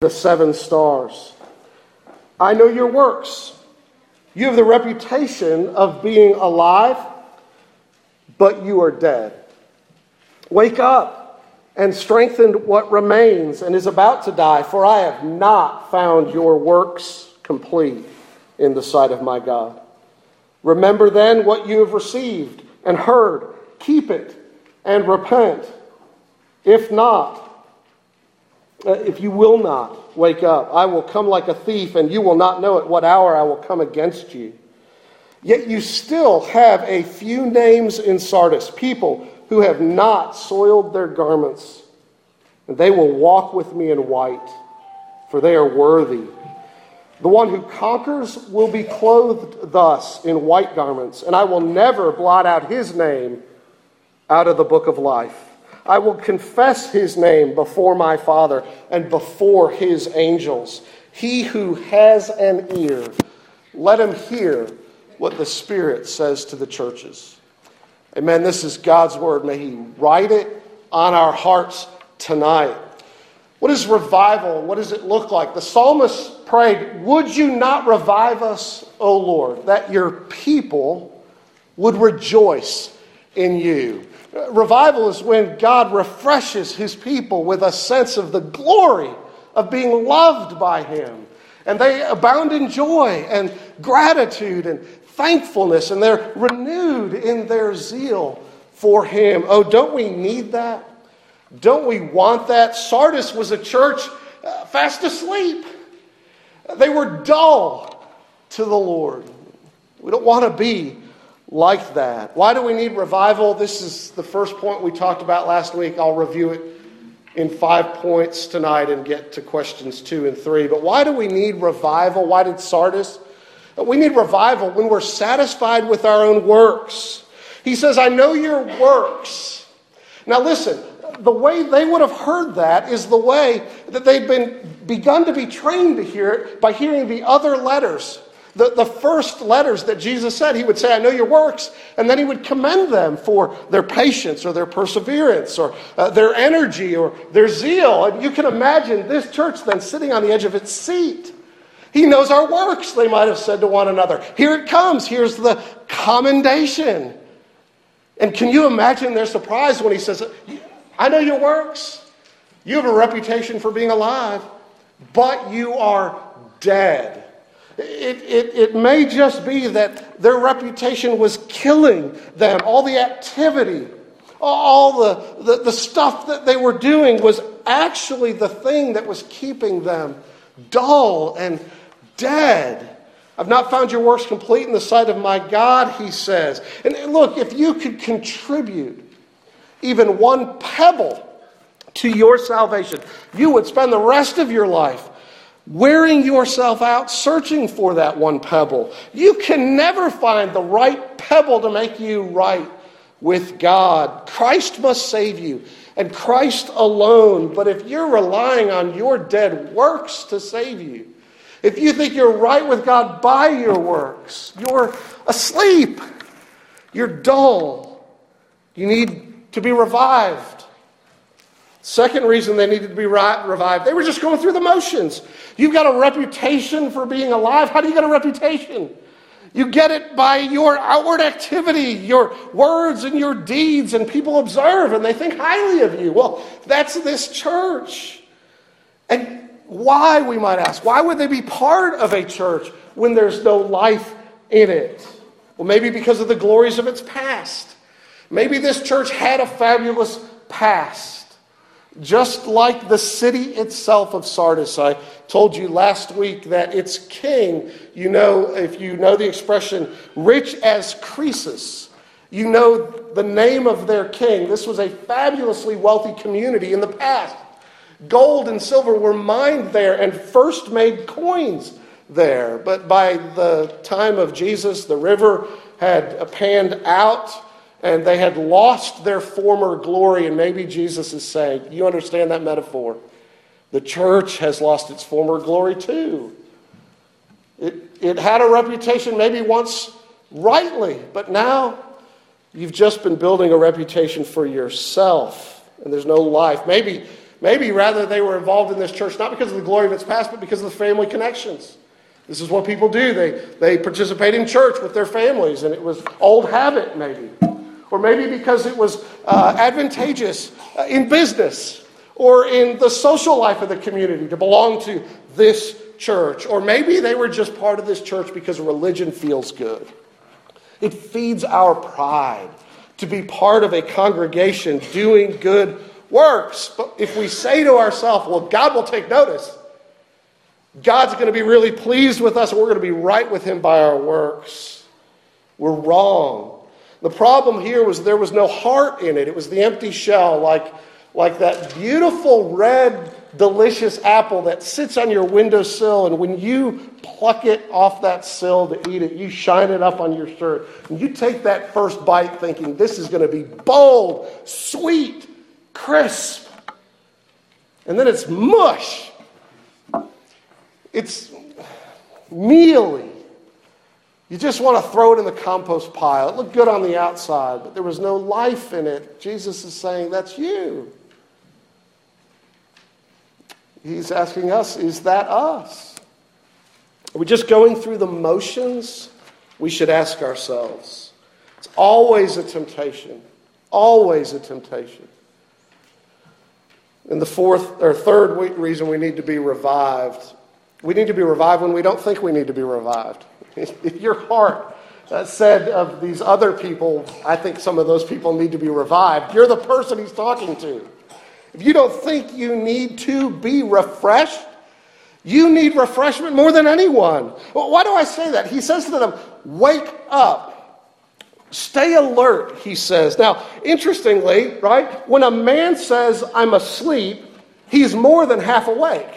the seven stars. I know your works. You have the reputation of being alive, but you are dead. Wake up and strengthen what remains and is about to die, for I have not found your works complete in the sight of my God. Remember then what you have received and heard, keep it and repent. If not, Uh, if you will not wake up, I will come like a thief, and you will not know at what hour I will come against you. Yet you still have a few names in Sardis, people who have not soiled their garments, and they will walk with me in white, for they are worthy. The one who conquers will be clothed thus in white garments, and I will never blot out his name out of the book of life. I will confess his name before my Father and before his angels. He who has an ear, let him hear what the Spirit says to the churches. Amen. This is God's word. May he write it on our hearts tonight. What is revival? What does it look like? The psalmist prayed, Would you not revive us, O Lord, that your people would rejoice in you? Revival is when God refreshes his people with a sense of the glory of being loved by him. And they abound in joy and gratitude and thankfulness, and they're renewed in their zeal for him. Oh, don't we need that? Don't we want that? Sardis was a church uh, fast asleep. They were dull to the Lord. We don't want to be like that. Why do we need revival? This is the first point we talked about last week. I'll review it in five points tonight and get to questions two and three. But why do we need revival? Why did Sardis? We need revival when we're satisfied with our own works. He says, I know your works. Now, listen, the way they would have heard that is the way that they've been begun to be trained to hear it by hearing the other letters the, the first letters that Jesus said, he would say, I know your works, and then he would commend them for their patience or their perseverance or uh, their energy or their zeal. And you can imagine this church then sitting on the edge of its seat. He knows our works, they might have said to one another. Here it comes. Here's the commendation. And can you imagine their surprise when he says, I know your works. You have a reputation for being alive, but you are dead. It, it, it may just be that their reputation was killing them. All the activity, all the, the, the stuff that they were doing was actually the thing that was keeping them dull and dead. I've not found your works complete in the sight of my God, he says. And look, if you could contribute even one pebble to your salvation, you would spend the rest of your life wearing yourself out searching for that one pebble. You can never find the right pebble to make you right with God. Christ must save you, and Christ alone. But if you're relying on your dead works to save you, if you think you're right with God by your works, you're asleep, you're dull, you need to be revived. Second reason they needed to be revived, they were just going through the motions. You've got a reputation for being alive. How do you get a reputation? You get it by your outward activity, your words and your deeds, and people observe and they think highly of you. Well, that's this church. And why, we might ask, why would they be part of a church when there's no life in it? Well, maybe because of the glories of its past. Maybe this church had a fabulous past. Just like the city itself of Sardis, I told you last week that its king, you know, if you know the expression, rich as Croesus, you know the name of their king. This was a fabulously wealthy community in the past. Gold and silver were mined there and first made coins there. But by the time of Jesus, the river had panned out and they had lost their former glory. And maybe Jesus is saying, You understand that metaphor? The church has lost its former glory too. It, it had a reputation maybe once rightly, but now you've just been building a reputation for yourself, and there's no life. Maybe, maybe rather they were involved in this church not because of the glory of its past, but because of the family connections. This is what people do. They, they participate in church with their families, and it was old habit, maybe. Or maybe because it was uh, advantageous uh, in business or in the social life of the community to belong to this church. Or maybe they were just part of this church because religion feels good. It feeds our pride to be part of a congregation doing good works. But if we say to ourselves, well, God will take notice, God's going to be really pleased with us, and we're going to be right with Him by our works, we're wrong. The problem here was there was no heart in it, it was the empty shell, like, like that beautiful red delicious apple that sits on your windowsill, and when you pluck it off that sill to eat it, you shine it up on your shirt, and you take that first bite thinking, this is going to be bold, sweet, crisp. And then it's mush. It's mealy. You just want to throw it in the compost pile. It looked good on the outside, but there was no life in it. Jesus is saying, That's you. He's asking us, is that us? Are we just going through the motions? We should ask ourselves. It's always a temptation. Always a temptation. And the fourth or third reason we need to be revived. We need to be revived when we don't think we need to be revived. If your heart said of these other people, I think some of those people need to be revived, you're the person he's talking to. If you don't think you need to be refreshed, you need refreshment more than anyone. Why do I say that? He says to them, Wake up. Stay alert, he says. Now, interestingly, right, when a man says, I'm asleep, he's more than half awake.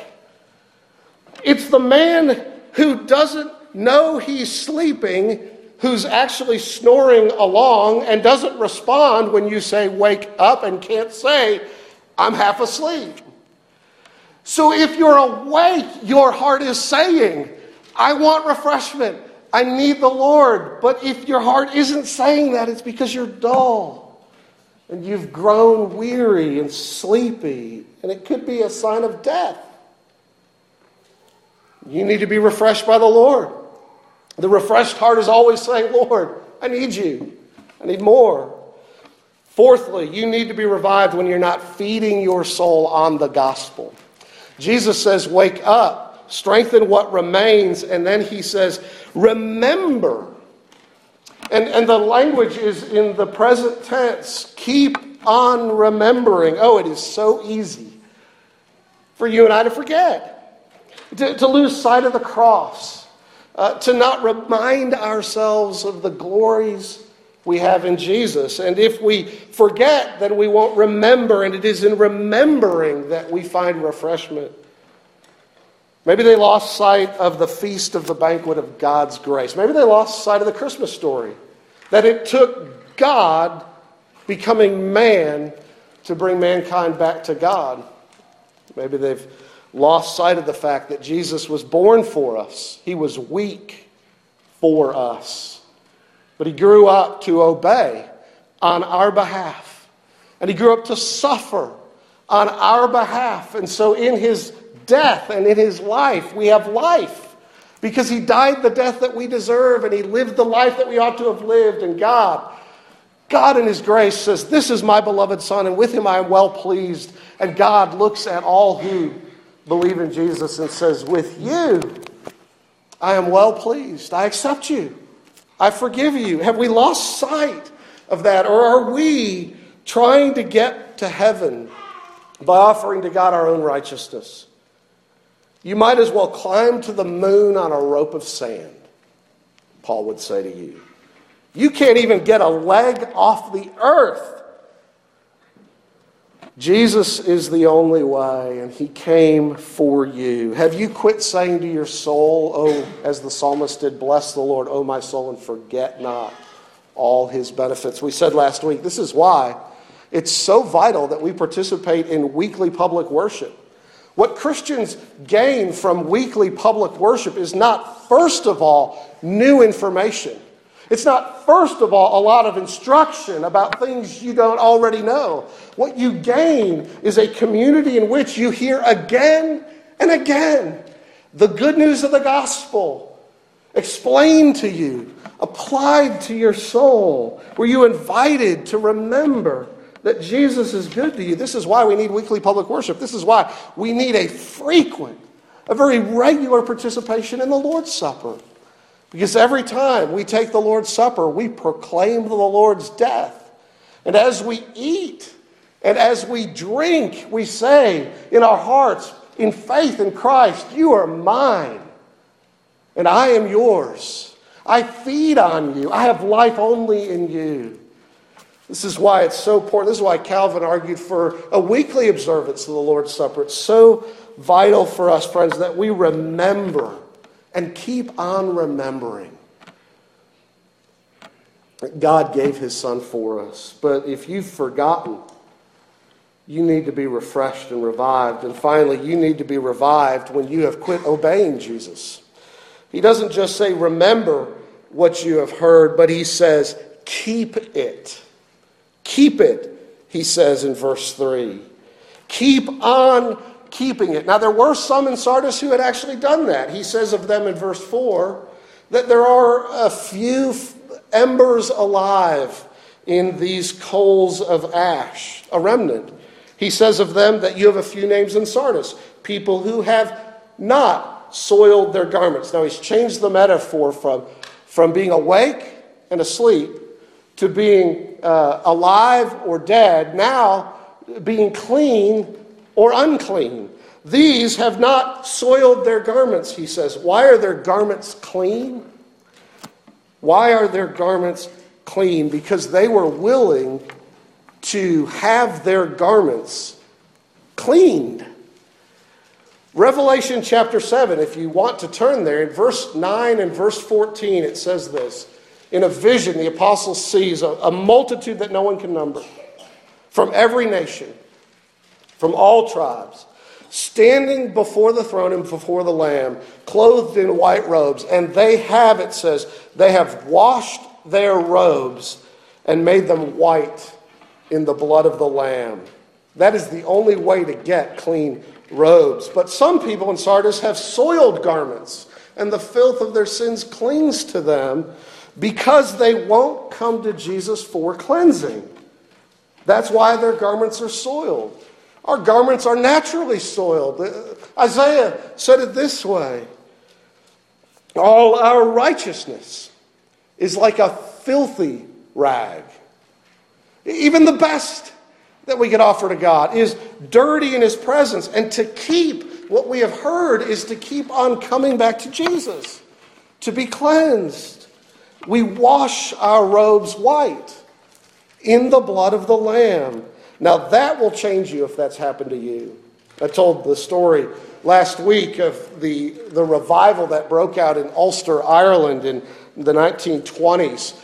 It's the man who doesn't know he's sleeping who's actually snoring along and doesn't respond when you say, Wake up, and can't say, I'm half asleep. So if you're awake, your heart is saying, I want refreshment. I need the Lord. But if your heart isn't saying that, it's because you're dull and you've grown weary and sleepy, and it could be a sign of death. You need to be refreshed by the Lord. The refreshed heart is always saying, Lord, I need you. I need more. Fourthly, you need to be revived when you're not feeding your soul on the gospel. Jesus says, Wake up, strengthen what remains, and then he says, Remember. And, and the language is in the present tense keep on remembering. Oh, it is so easy for you and I to forget, to, to lose sight of the cross, uh, to not remind ourselves of the glories we have in Jesus. And if we forget, then we won't remember, and it is in remembering that we find refreshment. Maybe they lost sight of the feast of the banquet of God's grace. Maybe they lost sight of the Christmas story. That it took God becoming man to bring mankind back to God. Maybe they've lost sight of the fact that Jesus was born for us, He was weak for us. But he grew up to obey on our behalf. And he grew up to suffer on our behalf. And so in his death and in his life, we have life because he died the death that we deserve and he lived the life that we ought to have lived. And God, God in his grace says, This is my beloved Son, and with him I am well pleased. And God looks at all who believe in Jesus and says, With you I am well pleased. I accept you. I forgive you. Have we lost sight of that? Or are we trying to get to heaven by offering to God our own righteousness? You might as well climb to the moon on a rope of sand, Paul would say to you. You can't even get a leg off the earth Jesus is the only way, and He came for you. Have you quit saying to your soul, Oh, as the psalmist did, bless the Lord, O my soul, and forget not all His benefits? We said last week, this is why it's so vital that we participate in weekly public worship. What Christians gain from weekly public worship is not, first of all, new information. It's not, first of all, a lot of instruction about things you don't already know. What you gain is a community in which you hear again and again the good news of the gospel explained to you, applied to your soul, where you invited to remember that Jesus is good to you. This is why we need weekly public worship. This is why we need a frequent, a very regular participation in the Lord's Supper. Because every time we take the Lord's Supper, we proclaim the Lord's death. And as we eat and as we drink, we say in our hearts, in faith in Christ, You are mine, and I am yours. I feed on you. I have life only in you. This is why it's so important. This is why Calvin argued for a weekly observance of the Lord's Supper. It's so vital for us, friends, that we remember and keep on remembering. God gave his son for us. But if you've forgotten, you need to be refreshed and revived. And finally, you need to be revived when you have quit obeying Jesus. He doesn't just say, remember what you have heard, but he says, keep it. Keep it, he says in verse 3. Keep on keeping it. Now, there were some in Sardis who had actually done that. He says of them in verse 4 that there are a few embers alive in these coals of ash, a remnant. He says of them that you have a few names in Sardis, people who have not soiled their garments. Now, he's changed the metaphor from, from being awake and asleep to being uh, alive or dead, now being clean or unclean. These have not soiled their garments, he says. Why are their garments clean? Why are their garments clean? Because they were willing to have their garments cleaned. Revelation chapter 7, if you want to turn there, in verse 9 and verse 14, it says this. In a vision, the apostle sees a, a multitude that no one can number from every nation from all tribes, standing before the throne and before the Lamb, clothed in white robes. And they have, it says, they have washed their robes and made them white in the blood of the Lamb. That is the only way to get clean robes. But some people in Sardis have soiled garments, and the filth of their sins clings to them because they won't come to Jesus for cleansing. That's why their garments are soiled. Our garments are naturally soiled. Uh, Isaiah said it this way All our righteousness is like a filthy rag. Even the best that we could offer to God is dirty in His presence. And to keep what we have heard is to keep on coming back to Jesus, to be cleansed. We wash our robes white in the blood of the Lamb. Now, that will change you if that's happened to you. I told the story last week of the, the revival that broke out in Ulster, Ireland in the 1920s.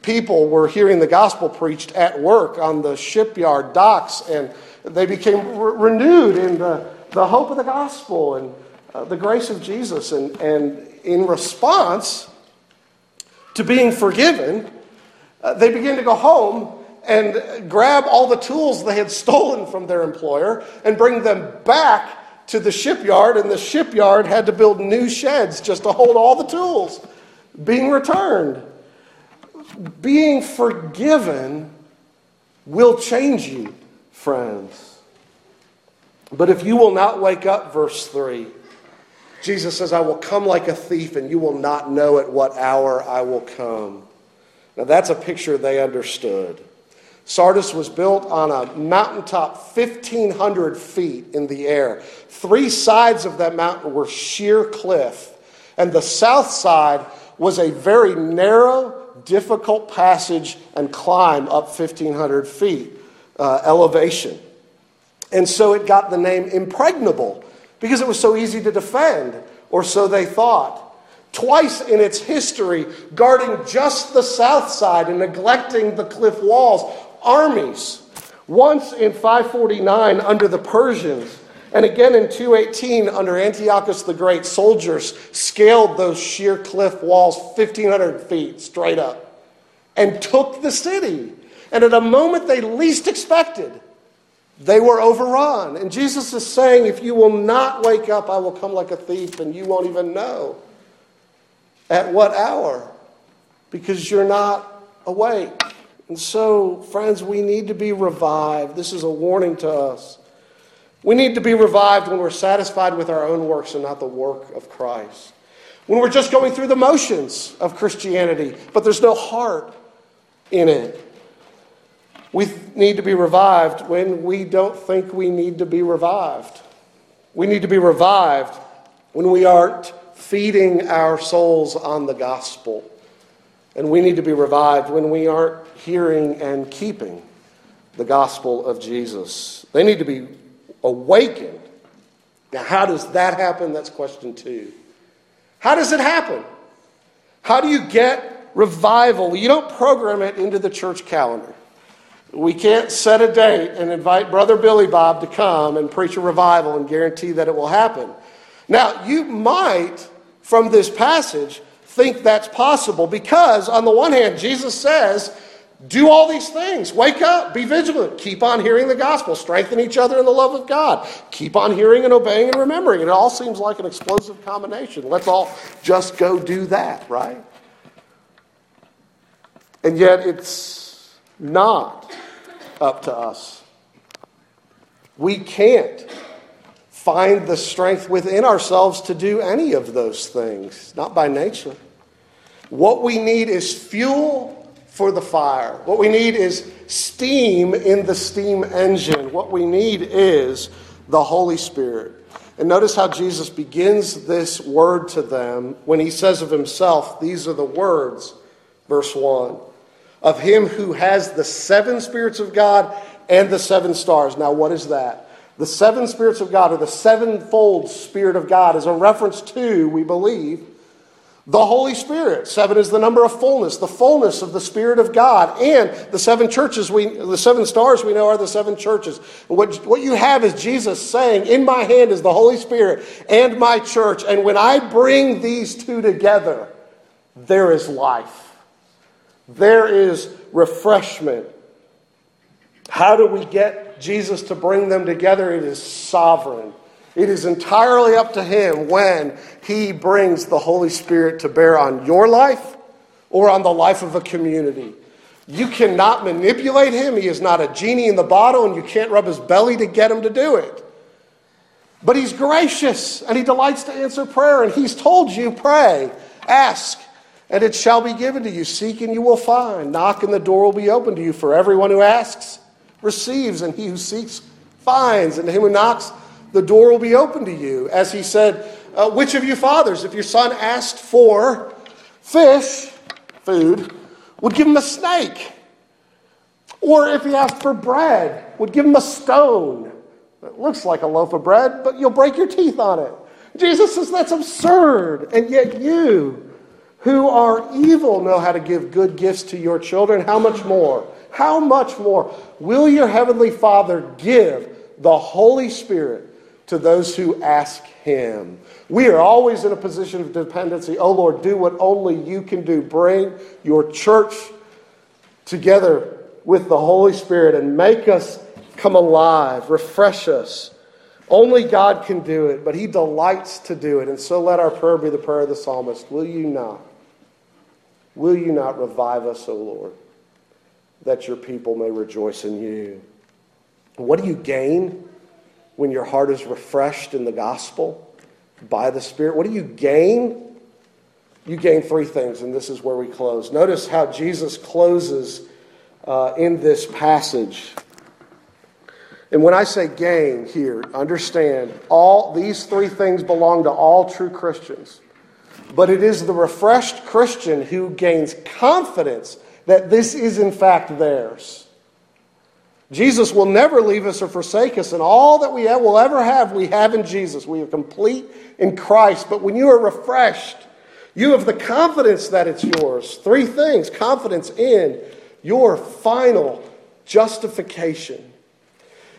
People were hearing the gospel preached at work on the shipyard docks, and they became re- renewed in the, the hope of the gospel and uh, the grace of Jesus. And, and in response to being forgiven, uh, they began to go home and grab all the tools they had stolen from their employer and bring them back to the shipyard, and the shipyard had to build new sheds just to hold all the tools being returned. Being forgiven will change you, friends. But if you will not wake up, verse 3, Jesus says, I will come like a thief, and you will not know at what hour I will come. Now, that's a picture they understood. Sardis was built on a mountaintop 1,500 feet in the air. Three sides of that mountain were sheer cliff, and the south side was a very narrow, difficult passage and climb up 1,500 feet uh, elevation. And so it got the name impregnable because it was so easy to defend, or so they thought. Twice in its history, guarding just the south side and neglecting the cliff walls armies. Once in 549 under the Persians, And again in 218, under Antiochus the Great, soldiers scaled those sheer cliff walls 1,500 feet straight up and took the city. And at a moment they least expected, they were overrun. And Jesus is saying, If you will not wake up, I will come like a thief, and you won't even know at what hour because you're not awake. And so, friends, we need to be revived. This is a warning to us. We need to be revived when we're satisfied with our own works and not the work of Christ. When we're just going through the motions of Christianity, but there's no heart in it. We need to be revived when we don't think we need to be revived. We need to be revived when we aren't feeding our souls on the gospel. And we need to be revived when we aren't hearing and keeping the gospel of Jesus. They need to be awakened. Now, how does that happen? That's question two. How does it happen? How do you get revival? You don't program it into the church calendar. We can't set a date and invite Brother Billy Bob to come and preach a revival and guarantee that it will happen. Now, you might, from this passage, think that's possible because, on the one hand, Jesus says, do all these things. Wake up, be vigilant, keep on hearing the gospel, strengthen each other in the love of God, keep on hearing and obeying and remembering. It all seems like an explosive combination. Let's all just go do that, right? And yet, it's not up to us. We can't find the strength within ourselves to do any of those things, not by nature. What we need is fuel for the fire. What we need is steam in the steam engine. What we need is the Holy Spirit. And notice how Jesus begins this word to them when he says of himself, These are the words, verse 1, of him who has the seven spirits of God and the seven stars. Now, what is that? The seven spirits of God, or the sevenfold Spirit of God, is a reference to, we believe, the Holy Spirit. Seven is the number of fullness, the fullness of the Spirit of God. And the seven churches, we, the seven stars we know are the seven churches. What, what you have is Jesus saying, In my hand is the Holy Spirit and my church. And when I bring these two together, there is life, there is refreshment. How do we get Jesus to bring them together? It is sovereign. It is entirely up to Him when He brings the Holy Spirit to bear on your life or on the life of a community. You cannot manipulate Him. He is not a genie in the bottle, and you can't rub His belly to get Him to do it. But He's gracious, and He delights to answer prayer, and He's told you, pray, ask, and it shall be given to you. Seek, and you will find. Knock, and the door will be open to you. For everyone who asks receives, and he who seeks finds, and to him who knocks, the door will be open to you. As he said, uh, Which of you fathers, if your son asked for fish, food, would give him a snake? Or if he asked for bread, would give him a stone? It looks like a loaf of bread, but you'll break your teeth on it. Jesus says that's absurd. And yet you, who are evil, know how to give good gifts to your children. How much more? How much more will your heavenly Father give the Holy Spirit to those who ask Him. We are always in a position of dependency. Oh Lord, do what only you can do. Bring your church together with the Holy Spirit and make us come alive, refresh us. Only God can do it, but He delights to do it. And so let our prayer be the prayer of the psalmist Will you not? Will you not revive us, O Lord, that your people may rejoice in you? What do you gain when your heart is refreshed in the gospel by the Spirit? What do you gain? You gain three things, and this is where we close. Notice how Jesus closes uh, in this passage. And when I say gain here, understand all these three things belong to all true Christians. But it is the refreshed Christian who gains confidence that this is in fact theirs. Jesus will never leave us or forsake us, and all that we will ever have, we have in Jesus. We are complete in Christ. But when you are refreshed, you have the confidence that it's yours. Three things confidence in your final justification,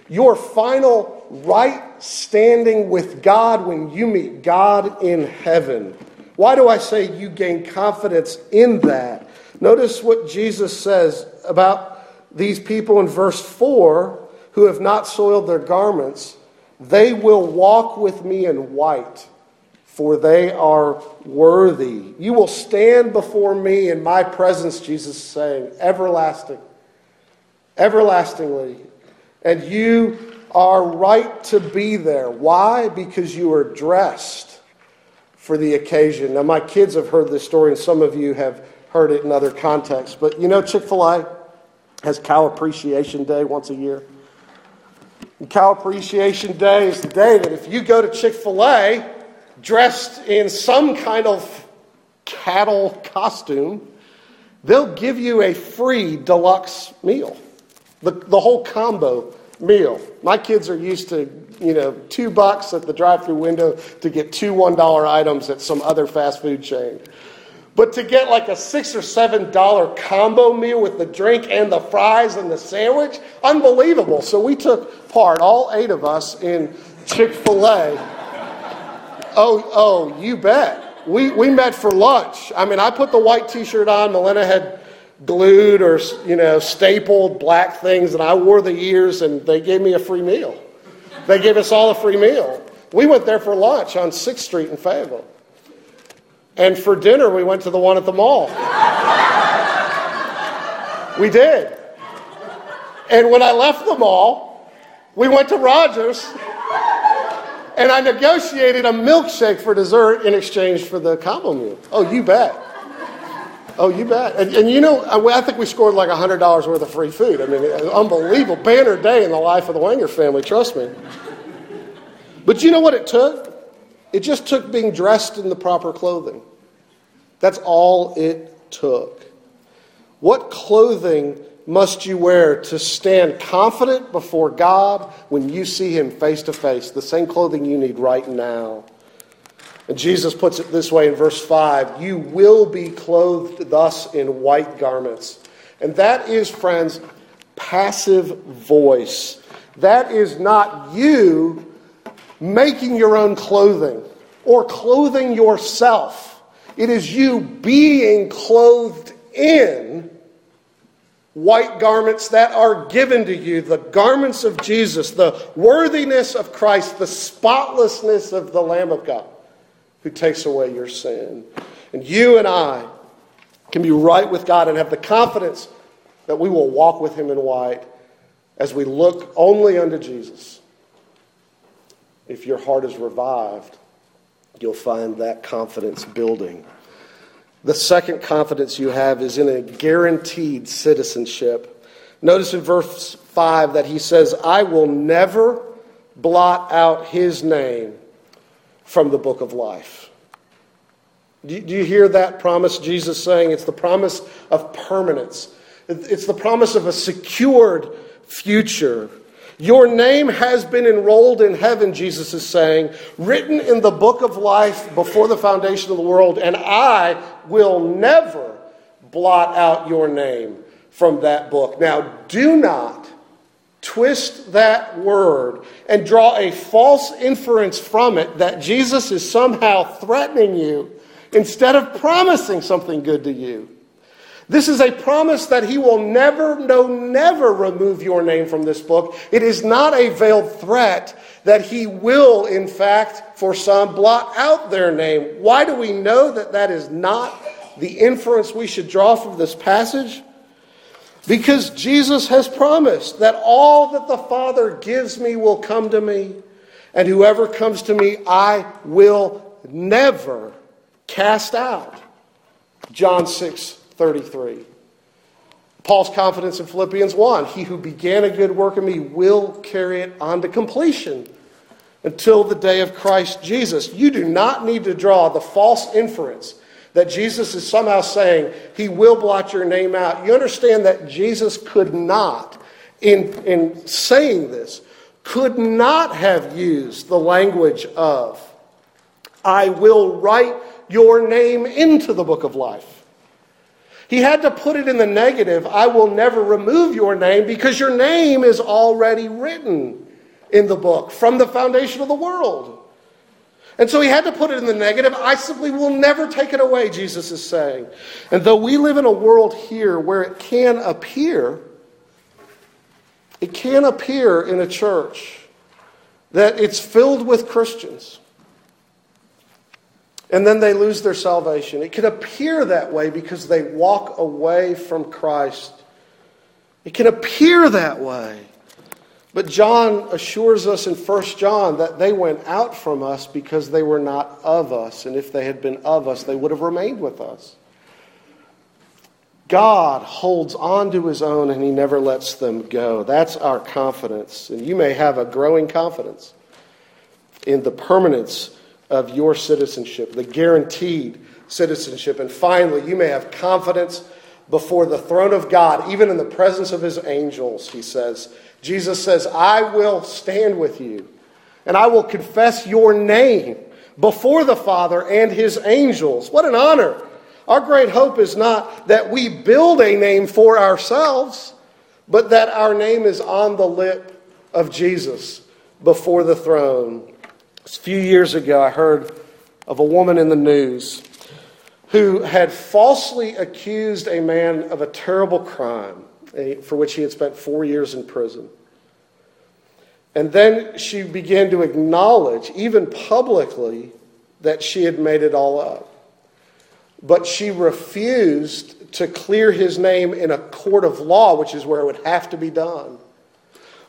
your final right standing with God when you meet God in heaven. Why do I say you gain confidence in that? Notice what Jesus says about these people in verse 4 who have not soiled their garments. They will walk with me in white, for they are worthy. You will stand before me in my presence, Jesus is saying, everlasting, everlastingly. And you are right to be there. Why? Because you are dressed for the occasion. Now, my kids have heard this story, and some of you have heard it in other contexts. But you know, Chick fil A has Cow Appreciation Day once a year. And Cow Appreciation Day is the day that if you go to Chick fil A dressed in some kind of cattle costume, they'll give you a free deluxe meal. The, the whole combo meal. My kids are used to, you know, two bucks at the drive through window to get two $1 items at some other fast food chain. But to get like a six or seven dollar combo meal with the drink and the fries and the sandwich, unbelievable. So we took part, all eight of us, in Chick fil A. Oh, oh, you bet. We, we met for lunch. I mean, I put the white t shirt on. Melina had glued or, you know, stapled black things, and I wore the ears, and they gave me a free meal. They gave us all a free meal. We went there for lunch on 6th Street in Fayetteville. And for dinner, we went to the one at the mall. we did. And when I left the mall, we went to Rogers and I negotiated a milkshake for dessert in exchange for the combo meal. Oh, you bet. Oh, you bet. And, and you know, I think we scored like $100 worth of free food. I mean, unbelievable. Banner day in the life of the Wenger family, trust me. But you know what it took? It just took being dressed in the proper clothing. That's all it took. What clothing must you wear to stand confident before God when you see Him face to face? The same clothing you need right now. And Jesus puts it this way in verse 5 You will be clothed thus in white garments. And that is, friends, passive voice. That is not you making your own clothing or clothing yourself. It is you being clothed in white garments that are given to you, the garments of Jesus, the worthiness of Christ, the spotlessness of the Lamb of God who takes away your sin. And you and I can be right with God and have the confidence that we will walk with Him in white as we look only unto Jesus. If your heart is revived, you'll find that confidence building. The second confidence you have is in a guaranteed citizenship. Notice in verse 5 that he says, I will never blot out his name from the book of life. Do you hear that promise Jesus saying? It's the promise of permanence, it's the promise of a secured future. Your name has been enrolled in heaven, Jesus is saying, written in the book of life before the foundation of the world, and I will never blot out your name from that book. Now, do not twist that word and draw a false inference from it that Jesus is somehow threatening you instead of promising something good to you. This is a promise that he will never, no, never remove your name from this book. It is not a veiled threat that he will, in fact, for some, blot out their name. Why do we know that that is not the inference we should draw from this passage? Because Jesus has promised that all that the Father gives me will come to me, and whoever comes to me, I will never cast out. John 6 33. Paul's confidence in Philippians 1 He who began a good work in me will carry it on to completion until the day of Christ Jesus. You do not need to draw the false inference that Jesus is somehow saying he will blot your name out. You understand that Jesus could not, in, in saying this, could not have used the language of, I will write your name into the book of life. He had to put it in the negative I will never remove your name because your name is already written in the book from the foundation of the world. And so he had to put it in the negative. I simply will never take it away, Jesus is saying. And though we live in a world here where it can appear, it can appear in a church that it's filled with Christians. And then they lose their salvation. It can appear that way because they walk away from Christ. It can appear that way. But John assures us in 1 John that they went out from us because they were not of us. And if they had been of us, they would have remained with us. God holds on to his own and he never lets them go. That's our confidence. And you may have a growing confidence in the permanence of your citizenship, the guaranteed citizenship. And finally, you may have confidence before the throne of God, even in the presence of his angels, he says Jesus says, I will stand with you and I will confess your name before the Father and his angels. What an honor. Our great hope is not that we build a name for ourselves, but that our name is on the lip of Jesus before the throne. A few years ago, I heard of a woman in the news who had falsely accused a man of a terrible crime for which he had spent four years in prison. And then she began to acknowledge, even publicly, that she had made it all up. But she refused to clear his name in a court of law, which is where it would have to be done,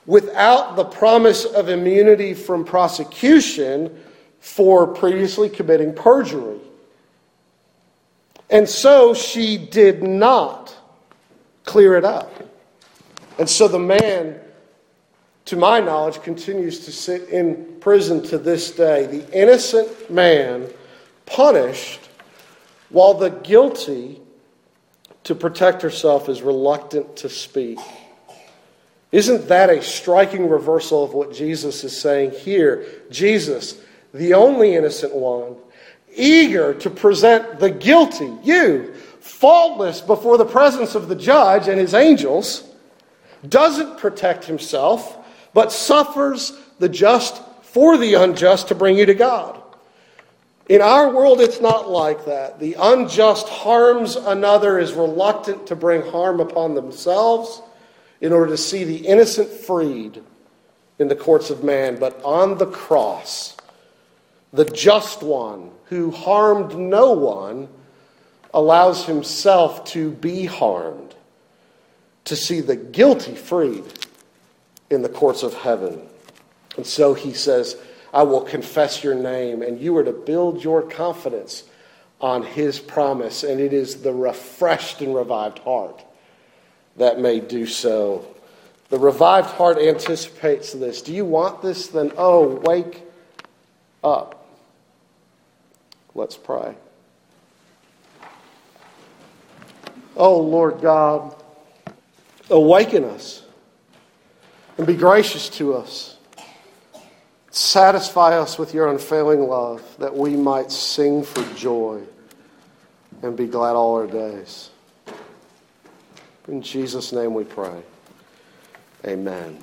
without the promise of immunity from prosecution for previously committing perjury. And so she did not clear it up. And so the man, to my knowledge, continues to sit in prison to this day. The innocent man punished while the guilty, to protect herself, is reluctant to speak. Isn't that a striking reversal of what Jesus is saying here? Jesus, the only innocent one, eager to present the guilty, you, faultless before the presence of the judge and his angels, doesn't protect himself, but suffers the just for the unjust to bring you to God. In our world, it's not like that. The unjust harms another, is reluctant to bring harm upon themselves in order to see the innocent freed in the courts of man. But on the cross, the just one who harmed no one allows himself to be harmed, to see the guilty freed in the courts of heaven. And so he says, I will confess your name, and you are to build your confidence on his promise, and it is the refreshed and revived heart that may do so. The revived heart anticipates this. Do you want this? Then, oh, wake up. Let's pray. Oh, Lord God, awaken us and be gracious to us. Satisfy us with your unfailing love that we might sing for joy and be glad all our days. In Jesus' name we pray. Amen.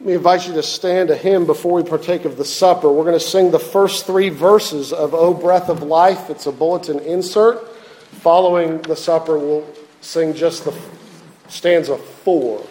Let me invite you to stand to hymn before we partake of the supper. We're going to sing the first three verses of O Breath of Life. It's a bulletin insert. Following the supper, we'll sing just the stanza four.